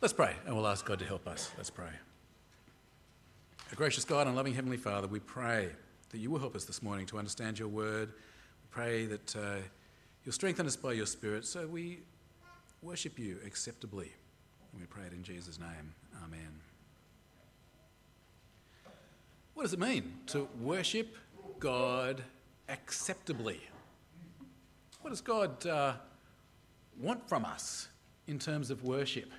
Let's pray, and we'll ask God to help us. Let's pray. Our gracious God and loving Heavenly Father, we pray that you will help us this morning to understand your word. We pray that uh, you'll strengthen us by your Spirit so we worship you acceptably. And we pray it in Jesus' name. Amen. What does it mean to worship God acceptably? What does God uh, want from us in terms of worship?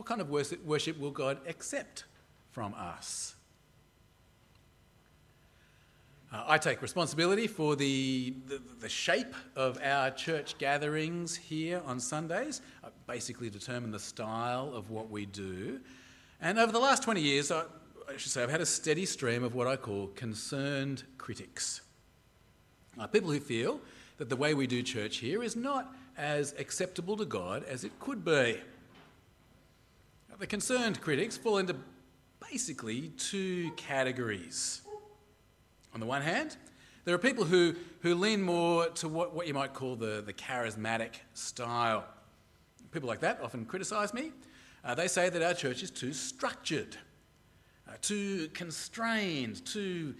What kind of worship will God accept from us? Uh, I take responsibility for the, the, the, shape of our church gatherings here on Sundays. I basically determine the style of what we do. And over the last 20 years, I, I should say, I've had a steady stream of what I call concerned critics. Uh, people who feel that the way we do church here is not as acceptable to God as it could be. The concerned critics fall into basically two categories. On the one hand, there are people who, who lean more to what, what you might call the, the charismatic style. People like that often criticise me. Uh, they say that our church is too structured, uh, too constrained, too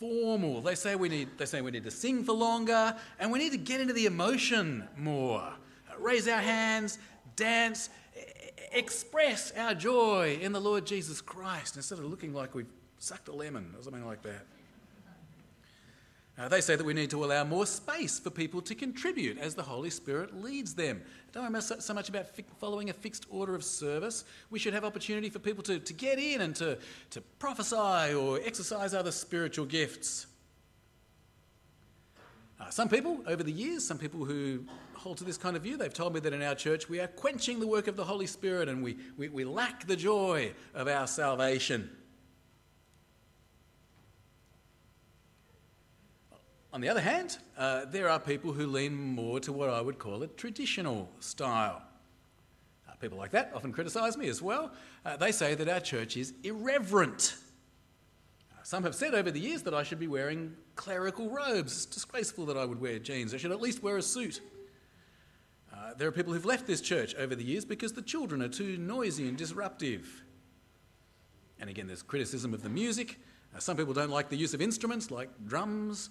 formal. They say, we need, they say we need to sing for longer and we need to get into the emotion more. Uh, raise our hands, dance, express our joy in the Lord Jesus Christ instead of looking like we've sucked a lemon or something like that. They say that we need to allow more space for people to contribute as the Holy Spirit leads them. Don't worry so much about following a fixed order of service. We should have opportunity for people to, to get in and to, to prophesy or exercise other spiritual gifts. Uh, some people, over the years, some people who hold to this kind of view, they've told me that in our church we are quenching the work of the Holy Spirit and we, we, we lack the joy of our salvation. On the other hand, uh, there are people who lean more to what I would call a traditional style. Uh, people like that often criticise me as well. Uh, they say that our church is irreverent. Uh, some have said over the years that I should be wearing clerical robes. It's disgraceful that I would wear jeans. I should at least wear a suit. Uh, there are people who've left this church over the years because the children are too noisy and disruptive. And again, there's criticism of the music. Uh, some people don't like the use of instruments like drums.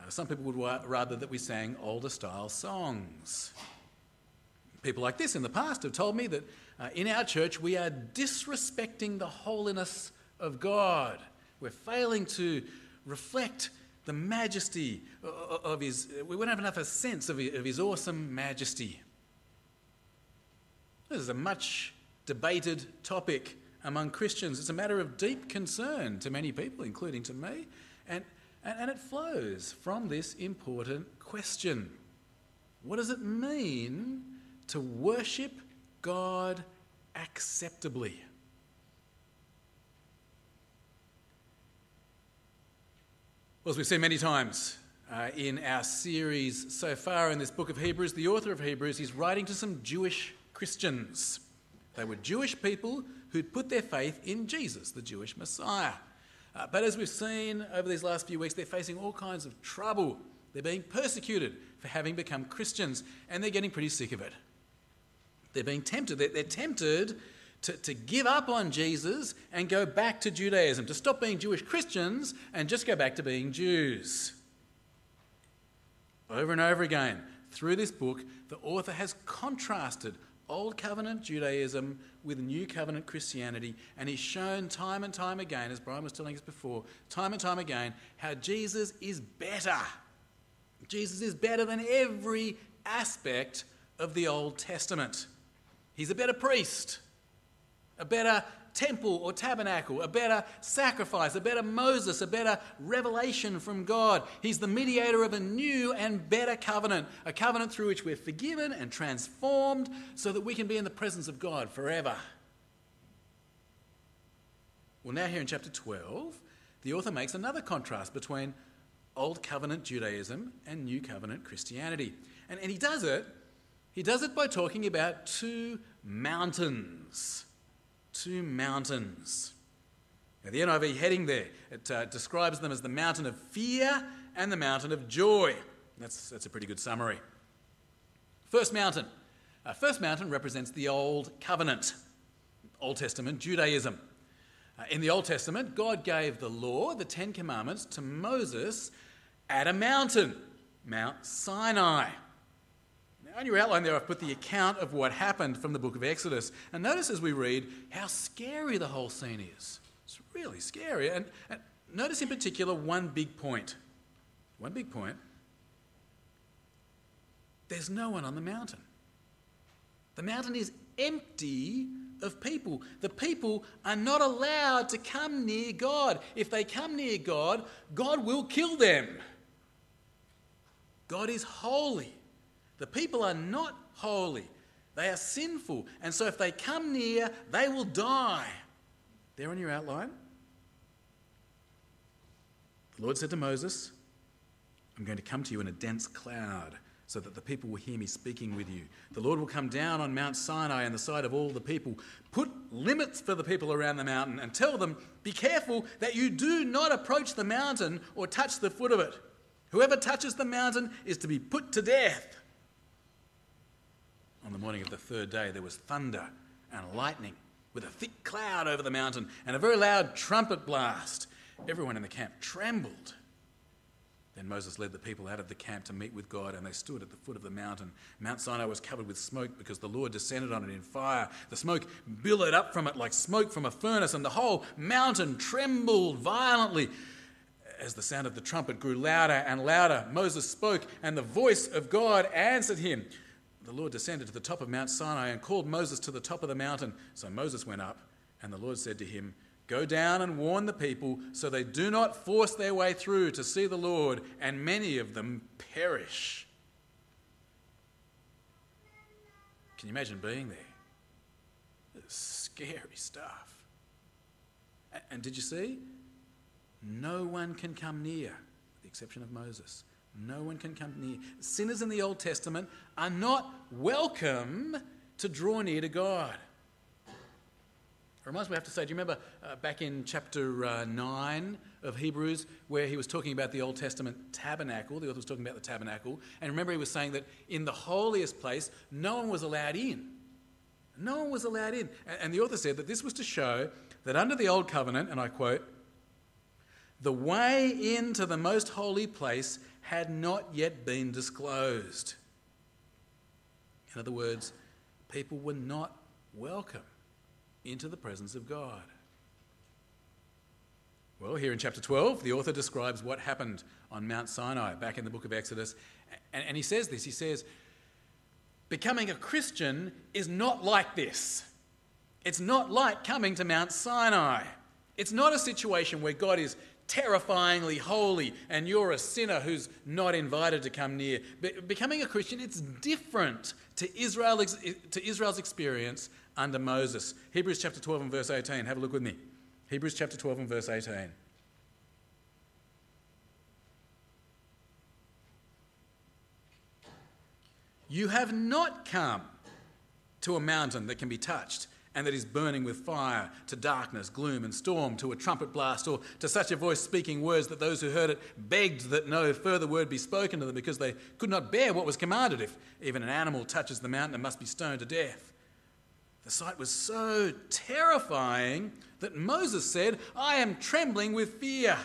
Uh, some people would wa- rather that we sang older style songs. People like this in the past have told me that uh, in our church we are disrespecting the holiness of God. We're failing to reflect the majesty uh, uh, uh, of his, we wouldn't have enough a sense of his awesome majesty. This is a much debated topic among Christians. It's a matter of deep concern to many people, including to me. And and, and it flows from this important question What does it mean to worship God acceptably? Well, as we've seen many times uh, in our series so far in this book of Hebrews, the author of Hebrews is writing to some Jewish Christians. They were Jewish people who'd put their faith in Jesus, the Jewish Messiah. Uh, but as we've seen over these last few weeks, they're facing all kinds of trouble. They're being persecuted for having become Christians, and they're getting pretty sick of it. They're being tempted. They're, they're tempted to, to give up on Jesus and go back to Judaism, to stop being Jewish Christians and just go back to being Jews. Over and over again, through this book, the author has contrasted Old Covenant Judaism with New Covenant Christianity, and he's shown time and time again, as Brian was telling us before, time and time again, how Jesus is better. Jesus is better than every aspect of the Old Testament. He's a better priest, a better temple or tabernacle, a better sacrifice, a better Moses, a better revelation from God. He's the mediator of a new and better covenant, a covenant through which we're forgiven and transformed so that we can be in the presence of God forever. Well, now, here in chapter 12, the author makes another contrast between Old Covenant Judaism and New Covenant Christianity. And, and he does it. He does it by talking about two mountains two mountains. Now, the NIV heading there, it uh, describes them as the mountain of fear and the mountain of joy. That's, that's a pretty good summary. First mountain, Uh, first mountain represents the Old Covenant, Old Testament Judaism. Uh, in the Old Testament, God gave the law, the Ten Commandments, to Moses at a mountain, Mount Sinai. On your outline there, I've put the account of what happened from the book of Exodus. And notice as we read how scary the whole scene is. It's really scary. And, and notice in particular one big point. One big point. There's no one on the mountain. The mountain is empty of people. The people are not allowed to come near God. If they come near God, God will kill them. God is holy. The people are not holy. They are sinful. And so if they come near, they will die. There on your outline. The Lord said to Moses, I'm going to come to you in a dense cloud so that the people will hear me speaking with you. The Lord will come down on Mount Sinai on the sight of all the people. Put limits for the people around the mountain and tell them, Be careful that you do not approach the mountain or touch the foot of it. Whoever touches the mountain is to be put to death. On the morning of the third day, there was thunder and lightning with a thick cloud over the mountain and a very loud trumpet blast. Everyone in the camp trembled. Then Moses led the people out of the camp to meet with God, and they stood at the foot of the mountain. Mount Sinai was covered with smoke because the Lord descended on it in fire. The smoke billowed up from it like smoke from a furnace, and the whole mountain trembled violently. As the sound of the trumpet grew louder and louder, Moses spoke, and the voice of God answered him. The Lord descended to the top of Mount Sinai and called Moses to the top of the mountain. So Moses went up, and the Lord said to him, Go down and warn the people so they do not force their way through to see the Lord, and many of them perish. Can you imagine being there? It's scary stuff. And did you see? No one can come near, with the exception of Moses. No one can come near. Sinners in the Old Testament are not welcome to draw near to God It reminds me, I have to say, do you remember uh, back in chapter uh, 9 of Hebrews where he was talking about the Old Testament tabernacle? The author was talking about the tabernacle. And remember, he was saying that in the holiest place, no one was allowed in. No one was allowed in. And, the author said that this was to show that under the Old Covenant, and I quote, the way into the most holy place had not yet been disclosed. In other words, people were not welcome into the presence of God. Well, here in chapter 12, the author describes what happened on Mount Sinai back in the book of Exodus. And, and he says this he says, Becoming a Christian is not like this. It's not like coming to Mount Sinai. It's not a situation where God is terrifyingly holy and you're a sinner who's not invited to come near. becoming a Christian, it's different to, Israel, to Israel's experience under Moses. Hebrews chapter 12 and verse 18. Have a look with me. Hebrews chapter 12 and verse 18. You have not come to a mountain that can be touched and that is burning with fire, to darkness, gloom, and storm, to a trumpet blast, or to such a voice speaking words that those who heard it begged that no further word be spoken to them because they could not bear what was commanded. If even an animal touches the mountain, it must be stoned to death. The sight was so terrifying that Moses said, I am trembling with fear.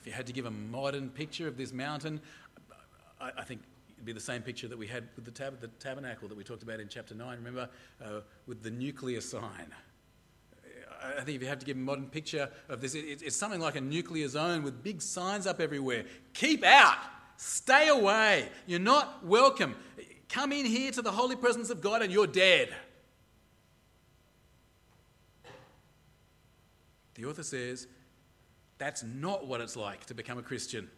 If you had to give a modern picture of this mountain, I, I think it'd be the same picture that we had with the, tab- the tabernacle that we talked about in chapter 9, remember, uh, with the nuclear sign. I think if you have to give a modern picture of this, it, it's something like a nuclear zone with big signs up everywhere. Keep out! Stay away! You're not welcome. Come in here to the holy presence of God and you're dead. The author says that's not what it's like to become a Christian.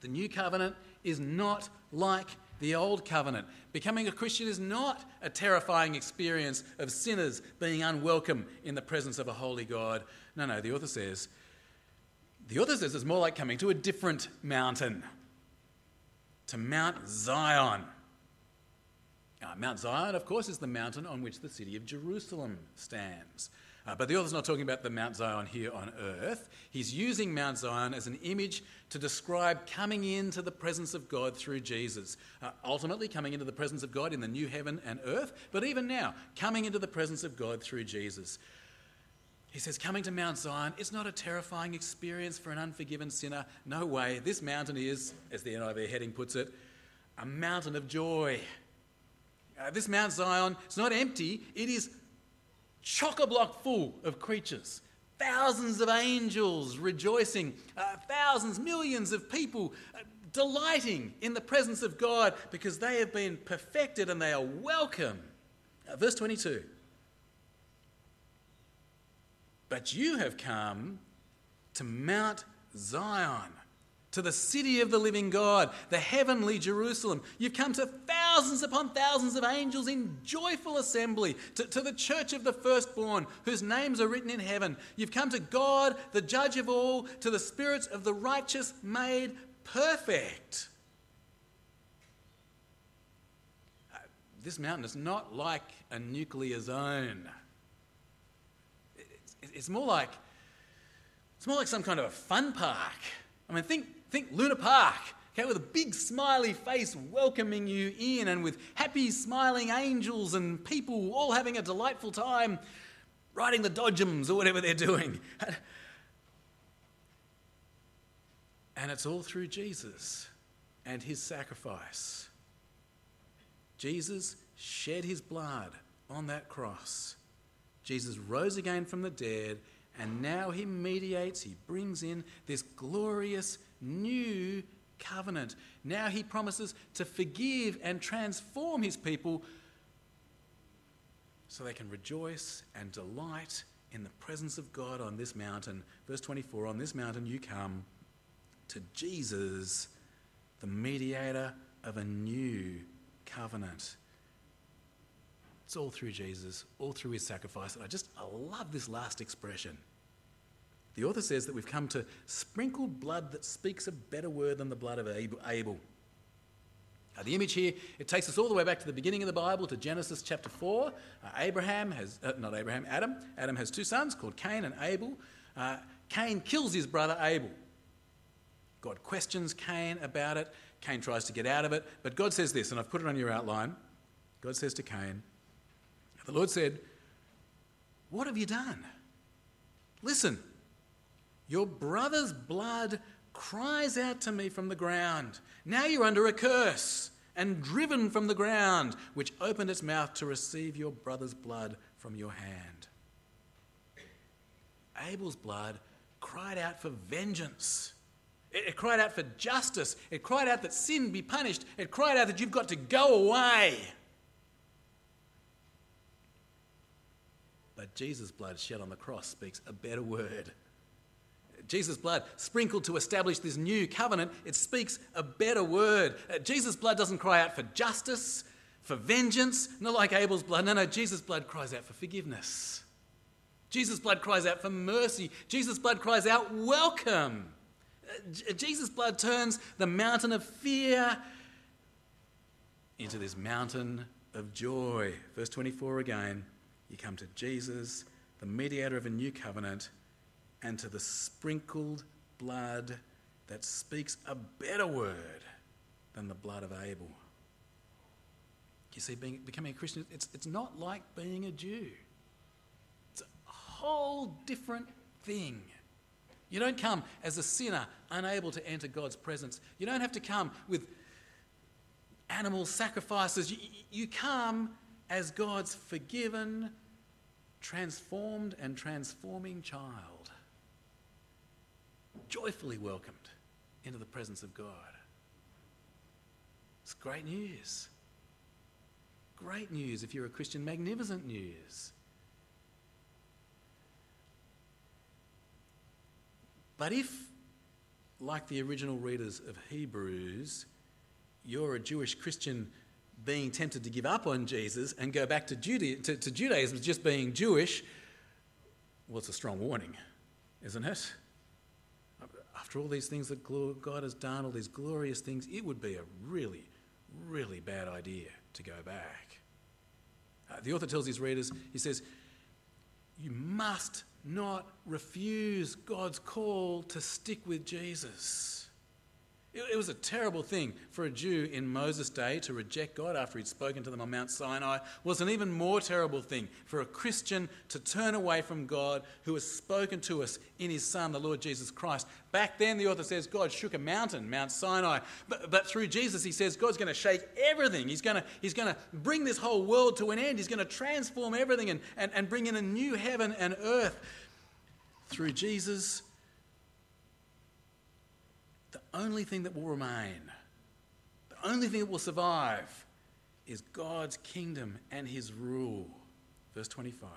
The new covenant is not like the old covenant. Becoming a Christian is not a terrifying experience of sinners being unwelcome in the presence of a holy God. No, no, the author says, the author says it's more like coming to a different mountain, to Mount Zion. Uh, Mount Zion, of course, is the mountain on which the city of Jerusalem stands. Uh, but the author's not talking about the Mount Zion here on earth. He's using Mount Zion as an image to describe coming into the presence of God through Jesus. Uh, ultimately, coming into the presence of God in the new heaven and earth, but even now, coming into the presence of God through Jesus. He says, coming to Mount Zion, it's not a terrifying experience for an unforgiven sinner. No way. This mountain is, as the NIV heading puts it, a mountain of joy. Uh, this Mount Zion is not empty, it is chock a block full of creatures. Thousands of angels rejoicing, uh, thousands, millions of people uh, delighting in the presence of God because they have been perfected and they are welcome. Uh, verse 22 But you have come to Mount Zion to the city of the living God, the heavenly Jerusalem. You've come to thousands upon thousands of angels in joyful assembly, to, to, the church of the firstborn, whose names are written in heaven. You've come to God, the judge of all, to the spirits of the righteous made perfect. Uh, this mountain is not like a nuclear zone. It's, it's more like it's more like some kind of a fun park. I mean, think, think Luna Park, okay, with a big smiley face welcoming you in and with happy smiling angels and people all having a delightful time riding the dodgems or whatever they're doing. And it's all through Jesus and his sacrifice. Jesus shed his blood on that cross. Jesus rose again from the dead and now he mediates, he brings in this glorious new covenant. Now he promises to forgive and transform his people so they can rejoice and delight in the presence of God on this mountain. Verse 24 On this mountain you come to Jesus, the mediator of a new covenant. It's all through Jesus, all through his sacrifice. And I just, I love this last expression. The author says that we've come to sprinkled blood that speaks a better word than the blood of Abel. Now, the image here, it takes us all the way back to the beginning of the Bible, to Genesis chapter 4. Uh, Abraham has, uh, not Abraham, Adam. Adam has two sons called Cain and Abel. Uh, Cain kills his brother Abel. God questions Cain about it. Cain tries to get out of it. But God says this, and I've put it on your outline. God says to Cain, the Lord said, What have you done? Listen, your brother's blood cries out to me from the ground. Now you're under a curse and driven from the ground, which opened its mouth to receive your brother's blood from your hand. Abel's blood cried out for vengeance. It, cried out for justice. It cried out that sin be punished. It cried out that you've got to go away. But Jesus' blood shed on the cross speaks a better word. Jesus' blood sprinkled to establish this new covenant, it speaks a better word. Uh, Jesus' blood doesn't cry out for justice, for vengeance, not like Abel's blood. No, no, Jesus' blood cries out for forgiveness. Jesus' blood cries out for mercy. Jesus' blood cries out, welcome. Uh, Jesus' blood turns the mountain of fear into this mountain of joy. Verse 24 again. You come to Jesus, the mediator of a new covenant, and to the sprinkled blood that speaks a better word than the blood of Abel. You see, being, becoming a Christian, it's, it's not like being a Jew. It's a whole different thing. You don't come as a sinner unable to enter God's presence. You don't have to come with animal sacrifices. You, you come as God's forgiven, transformed, and transforming child, joyfully welcomed into the presence of God. It's great news. Great news if you're a Christian, magnificent news. But if, like the original readers of Hebrews, you're a Jewish Christian being tempted to give up on Jesus and go back to, Juda- to, to Judaism just being Jewish, well, it's a strong warning, isn't it? After all these things that God has done, all these glorious things, it would be a really, really bad idea to go back. Uh, the author tells his readers, he says, you must not refuse God's call to stick with Jesus. It was a terrible thing for a Jew in Moses' day to reject God after he'd spoken to them on Mount Sinai. It was an even more terrible thing for a Christian to turn away from God who has spoken to us in his Son, the Lord Jesus Christ. Back then, the author says God shook a mountain, Mount Sinai. But, but through Jesus, he says God's going to shake everything. He's going to, he's going to bring this whole world to an end. He's going to transform everything and, and, and bring in a new heaven and earth. Through Jesus, the only thing that will remain, the only thing that will survive, is God's kingdom and his rule. Verse 25.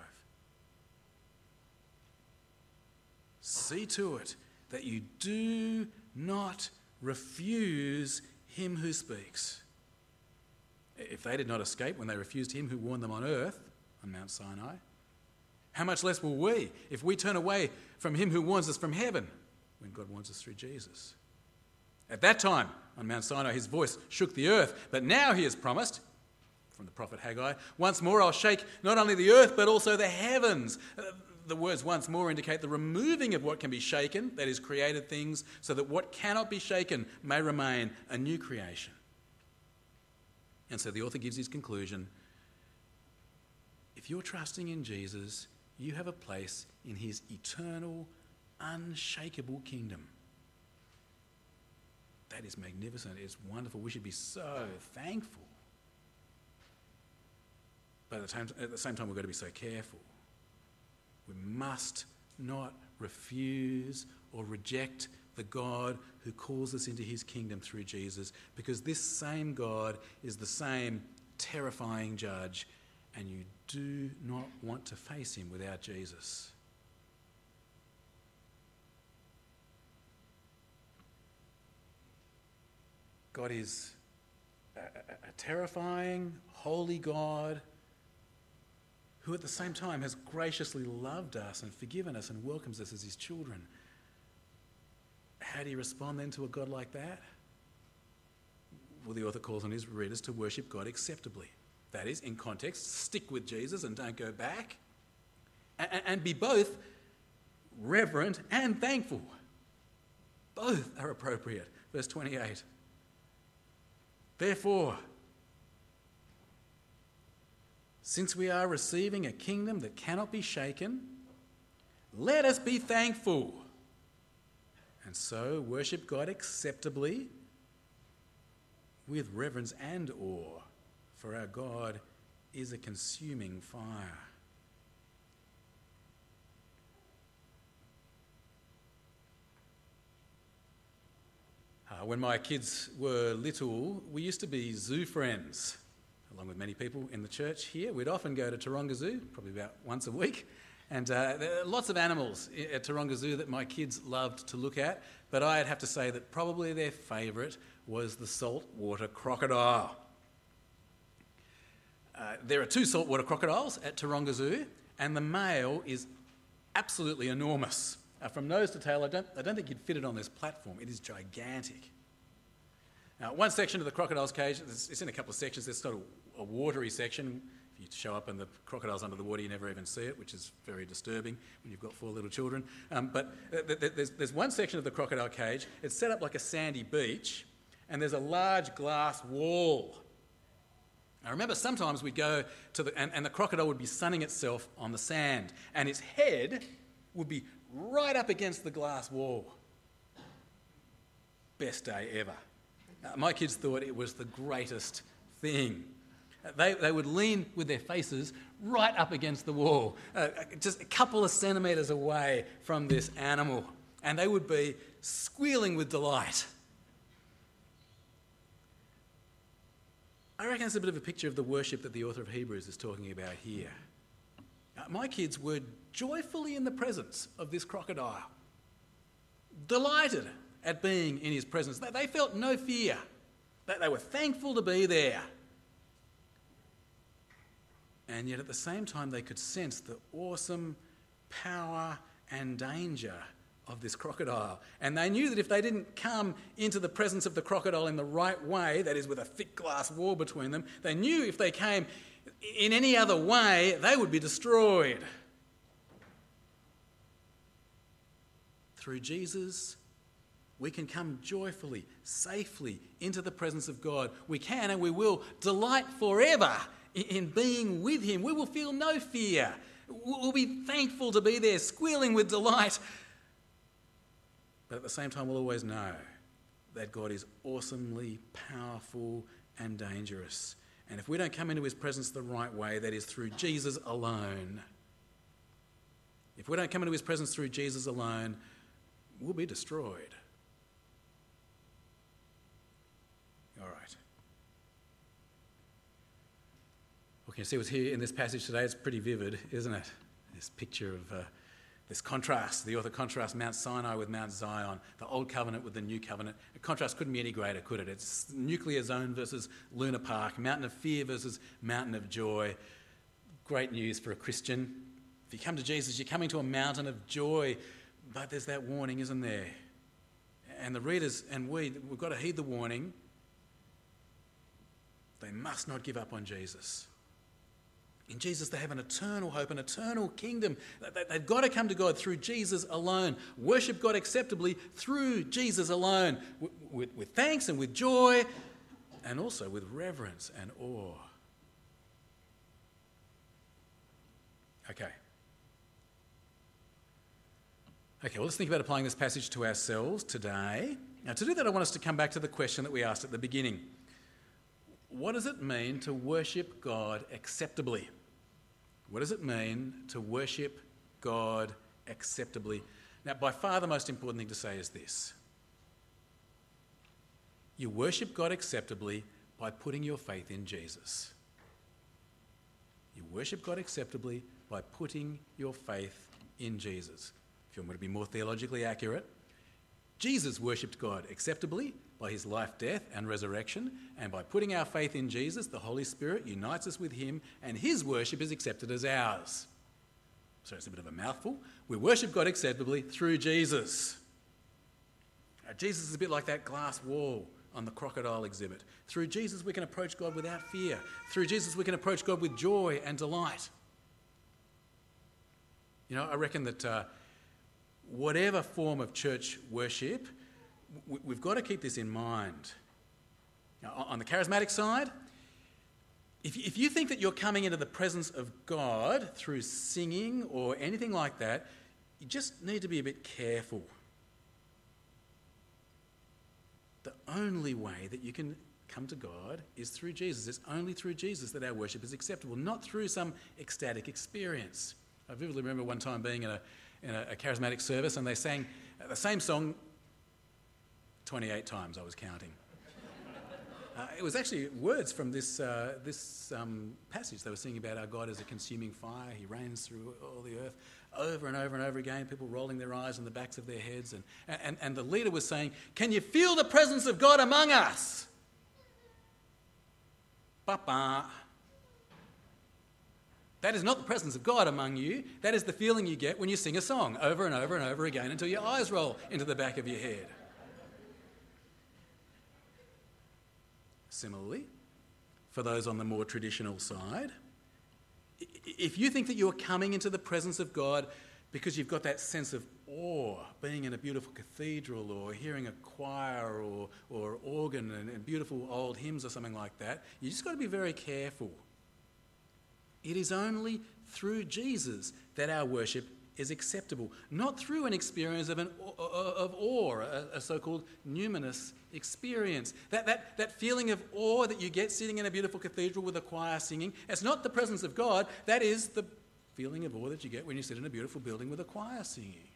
See to it that you do not refuse him who speaks. If they did not escape when they refused him who warned them on earth, on Mount Sinai, how much less will we if we turn away from him who warns us from heaven when God warns us through Jesus? At that time, on Mount Sinai, his voice shook the earth, but now he has promised, from the prophet Haggai, once more I'll shake not only the earth, but also the heavens. Uh, the words once more indicate the removing of what can be shaken, that is, created things, so that what cannot be shaken may remain a new creation. And so the author gives his conclusion if you're trusting in Jesus, you have a place in his eternal, unshakable kingdom. That is magnificent. It's wonderful. We should be so thankful. But at the, time, at the same time, we've got to be so careful. We must not refuse or reject the God who calls us into his kingdom through Jesus, because this same God is the same terrifying judge, and you do not want to face him without Jesus. God is a, a, terrifying, holy God who at the same time has graciously loved us and forgiven us and welcomes us as his children. How do you respond then to a God like that? Well, the author calls on his readers to worship God acceptably. That is, in context, stick with Jesus and don't go back. And, and be both reverent and thankful. Both are appropriate. Verse 28. Therefore, since we are receiving a kingdom that cannot be shaken, let us be thankful. And so worship God acceptably with reverence and awe, for our God is a consuming fire. Uh, when my kids were little, we used to be zoo friends, along with many people in the church here. We'd often go to Taronga Zoo, probably about once a week. And uh, there are lots of animals at Taronga Zoo that my kids loved to look at, but I'd have to say that probably their favourite was the saltwater crocodile. Uh, there are two saltwater crocodiles at Taronga Zoo, and the male is absolutely enormous. Uh, from nose to tail, I don't, I don't think you'd fit it on this platform. It is gigantic. Now, one section of the crocodile's cage, it's in a couple of sections. There's sort of a watery section. If you show up and the crocodile's under the water, you never even see it, which is very disturbing when you've got four little children. Um, but uh, there's, there's one section of the crocodile cage. It's set up like a sandy beach, and there's a large glass wall. I remember sometimes we'd go to the, and, and the crocodile would be sunning itself on the sand, and its head would be right up against the glass wall. Best day ever. Uh, my kids thought it was the greatest thing. Uh, they, they would lean with their faces right up against the wall, uh, just a couple of centimetres away from this animal, and they would be squealing with delight. I reckon it's a bit of a picture of the worship that the author of Hebrews is talking about here. Uh, my kids were joyfully in the presence of this crocodile, delighted at being in his presence. They felt no fear, they were thankful to be there. And yet at the same time, they could sense the awesome power and danger of this crocodile. And they knew that if they didn't come into the presence of the crocodile in the right way, that is, with a thick glass wall between them, they knew if they came in any other way, they would be destroyed. Through Jesus, we can come joyfully, safely into the presence of God. We can and we will delight forever in being with Him. We will feel no fear. We'll be thankful to be there, squealing with delight. But at the same time, we'll always know that God is awesomely powerful and dangerous. And if we don't come into His presence the right way, that is through Jesus alone. If we don't come into His presence through Jesus alone, we'll be destroyed. All right. What can you see what's here in this passage today? It's pretty vivid, isn't it? This picture of uh, this contrast. The author contrasts Mount Sinai with Mount Zion, the Old Covenant with the New Covenant. The contrast couldn't be any greater, could it? It's nuclear zone versus Luna Park, mountain of fear versus mountain of joy. Great news for a Christian. If you come to Jesus, you're coming to a mountain of joy, but there's that warning, isn't there? And the readers and we, we've got to heed the warning they must not give up on Jesus. In Jesus, they have an eternal hope, an eternal kingdom. They've got to come to God through Jesus alone. Worship God acceptably through Jesus alone, with, with, thanks and with joy, and also with reverence and awe. Okay. Okay, well, let's think about applying this passage to ourselves today. Now, to do that, I want us to come back to the question that we asked at the beginning what does it mean to worship God acceptably? What does it mean to worship God acceptably? Now, by far the most important thing to say is this you worship God acceptably by putting your faith in Jesus. You worship God acceptably by putting your faith in Jesus. Me to be more theologically accurate, Jesus worshipped God acceptably by his life, death, and resurrection, and by putting our faith in Jesus, the Holy Spirit unites us with him, and his worship is accepted as ours. So it's a bit of a mouthful. We worship God acceptably through Jesus. Now, Jesus is a bit like that glass wall on the crocodile exhibit. Through Jesus, we can approach God without fear. Through Jesus, we can approach God with joy and delight. You know, I reckon that uh, whatever form of church worship, we've got to keep this in mind. Now, on the charismatic side, if, if you think that you're coming into the presence of God through singing or anything like that, you just need to be a bit careful. The only way that you can come to God is through Jesus. It's only through Jesus that our worship is acceptable, not through some ecstatic experience. I vividly remember one time being in a, in a, a charismatic service and they sang the same song 28 times I was counting. Uh, it was actually words from this, uh, this um, passage. They were singing about our God as a consuming fire. He reigns through all the earth over and over and over again, people rolling their eyes on the backs of their heads. And, and, and the leader was saying, Can you feel the presence of God among us? Ba That is not the presence of God among you. That is the feeling you get when you sing a song over and over and over again until your eyes roll into the back of your head. Similarly, for those on the more traditional side, if you think that you're coming into the presence of God because you've got that sense of awe, being in a beautiful cathedral or hearing a choir or, or organ and, and beautiful old hymns or something like that, you just got to be very careful. It is only through Jesus that our worship is acceptable, not through an experience of, an, of awe, a, a so called numinous experience. That, that, that feeling of awe that you get sitting in a beautiful cathedral with a choir singing, it's not the presence of God, that is the feeling of awe that you get when you sit in a beautiful building with a choir singing.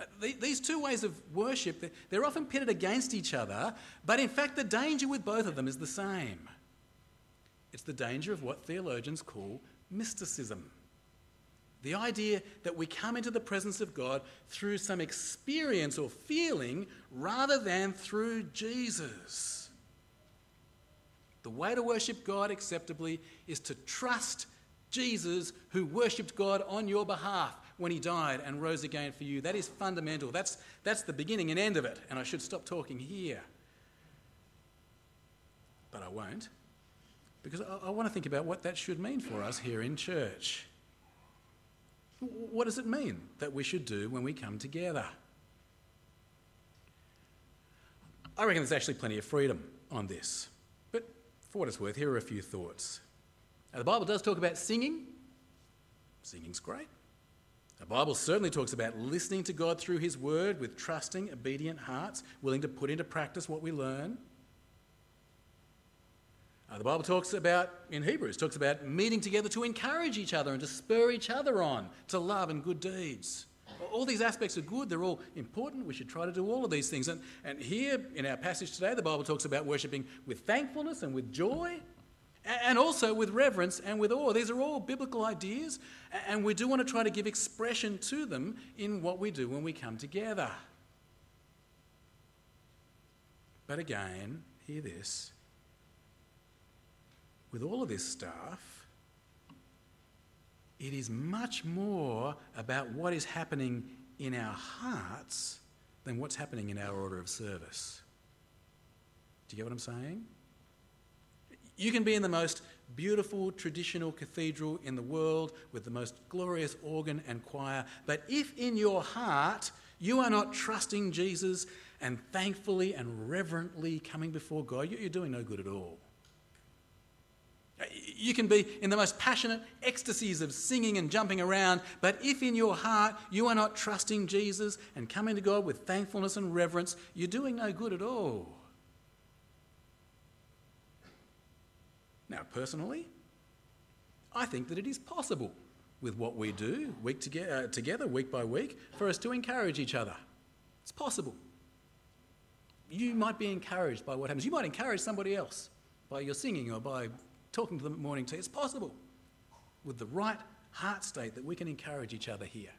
Uh, these two ways of worship, they're often pitted against each other, but in fact, the danger with both of them is the same. It's the danger of what theologians call mysticism. The idea that we come into the presence of God through some experience or feeling rather than through Jesus. The way to worship God acceptably is to trust Jesus who worshipped God on your behalf when he died and rose again for you. That is fundamental. That's, that's the beginning and end of it. And I should stop talking here. But I won't, because I, I want to think about what that should mean for us here in church. What does it mean that we should do when we come together? I reckon there's actually plenty of freedom on this. But for what it's worth, here are a few thoughts. Now, the Bible does talk about singing. Singing's great. The Bible certainly talks about listening to God through His Word with trusting, obedient hearts, willing to put into practice what we learn. Uh, the Bible talks about, in Hebrews, talks about meeting together to encourage each other and to spur each other on to love and good deeds. All these aspects are good, they're all important. We should try to do all of these things. And, and here in our passage today, the Bible talks about worshipping with thankfulness and with joy, and also with reverence and with awe. These are all biblical ideas, and we do want to try to give expression to them in what we do when we come together. But again, hear this with all of this stuff, it is much more about what is happening in our hearts than what's happening in our order of service. Do you get what I'm saying? You can be in the most beautiful traditional cathedral in the world with the most glorious organ and choir, but if in your heart you are not trusting Jesus and thankfully and reverently coming before God, you're doing no good at all. You can be in the most passionate ecstasies of singing and jumping around, but if in your heart you are not trusting Jesus and coming to God with thankfulness and reverence, you're doing no good at all. Now, personally, I think that it is possible with what we do week to- uh, together, week by week, for us to encourage each other. It's possible. You might be encouraged by what happens. You might encourage somebody else by your singing or by talking to them morning tea. It's possible with the right heart state that we can encourage each other here.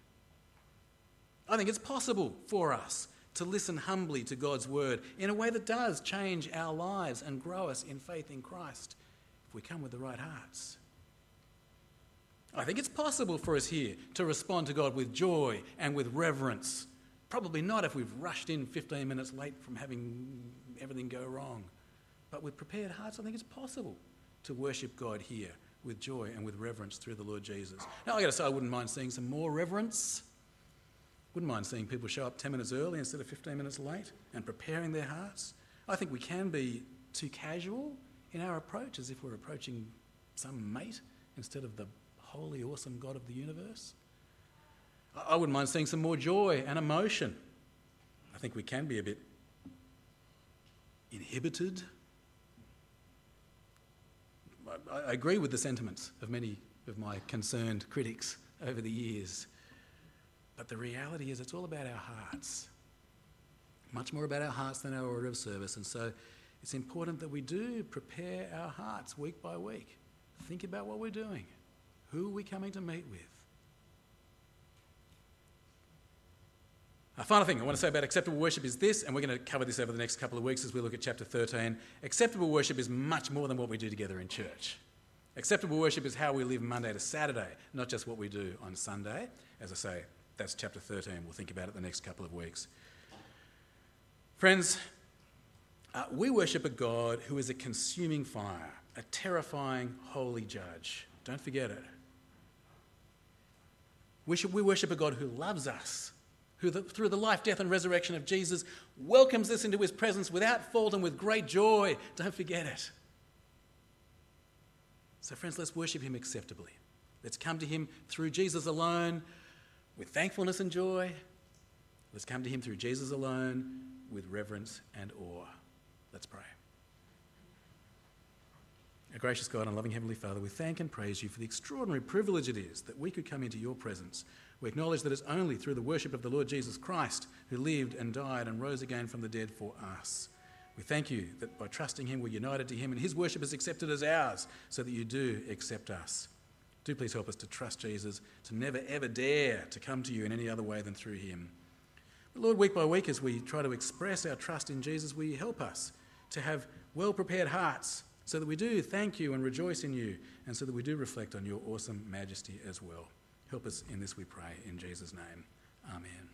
I think it's possible for us to listen humbly to God's word in a way that does change our lives and grow us in faith in Christ if we come with the right hearts. I think it's possible for us here to respond to God with joy and with reverence. Probably not if we've rushed in 15 minutes late from having everything go wrong. But with prepared hearts, I think it's possible to worship God here with joy and with reverence through the Lord Jesus. Now, I got to say, I wouldn't mind seeing some more reverence. Wouldn't mind seeing people show up 10 minutes early instead of 15 minutes late and preparing their hearts. I think we can be too casual in our approach as if we're approaching some mate instead of the holy, awesome God of the universe. I wouldn't mind seeing some more joy and emotion. I think we can be a bit inhibited I agree with the sentiments of many of my concerned critics over the years. But the reality is, it's all about our hearts. Much more about our hearts than our order of service. And so it's important that we do prepare our hearts week by week. Think about what we're doing. Who are we coming to meet with? A final thing I want to say about acceptable worship is this, and we're going to cover this over the next couple of weeks as we look at chapter 13. Acceptable worship is much more than what we do together in church. Acceptable worship is how we live Monday to Saturday, not just what we do on Sunday. As I say, that's chapter 13. We'll think about it the next couple of weeks. Friends, uh, we worship a God who is a consuming fire, a terrifying, holy judge. Don't forget it. We, should, we worship a God who loves us who the, through the life, death, and resurrection of Jesus welcomes us into his presence without fault and with great joy. Don't forget it. So, friends, let's worship him acceptably. Let's come to him through Jesus alone with thankfulness and joy. Let's come to him through Jesus alone with reverence and awe. Let's pray. Our gracious God and loving Heavenly Father, we thank and praise you for the extraordinary privilege it is that we could come into your presence we acknowledge that it's only through the worship of the Lord Jesus Christ, who lived and died and rose again from the dead for us. We thank you that by trusting him, we're united to him, and his worship is accepted as ours, so that you do accept us. Do please help us to trust Jesus, to never ever dare to come to you in any other way than through him. But Lord, week by week, as we try to express our trust in Jesus, will you help us to have well prepared hearts so that we do thank you and rejoice in you, and so that we do reflect on your awesome majesty as well. Help us in this, we pray, in Jesus' name. Amen.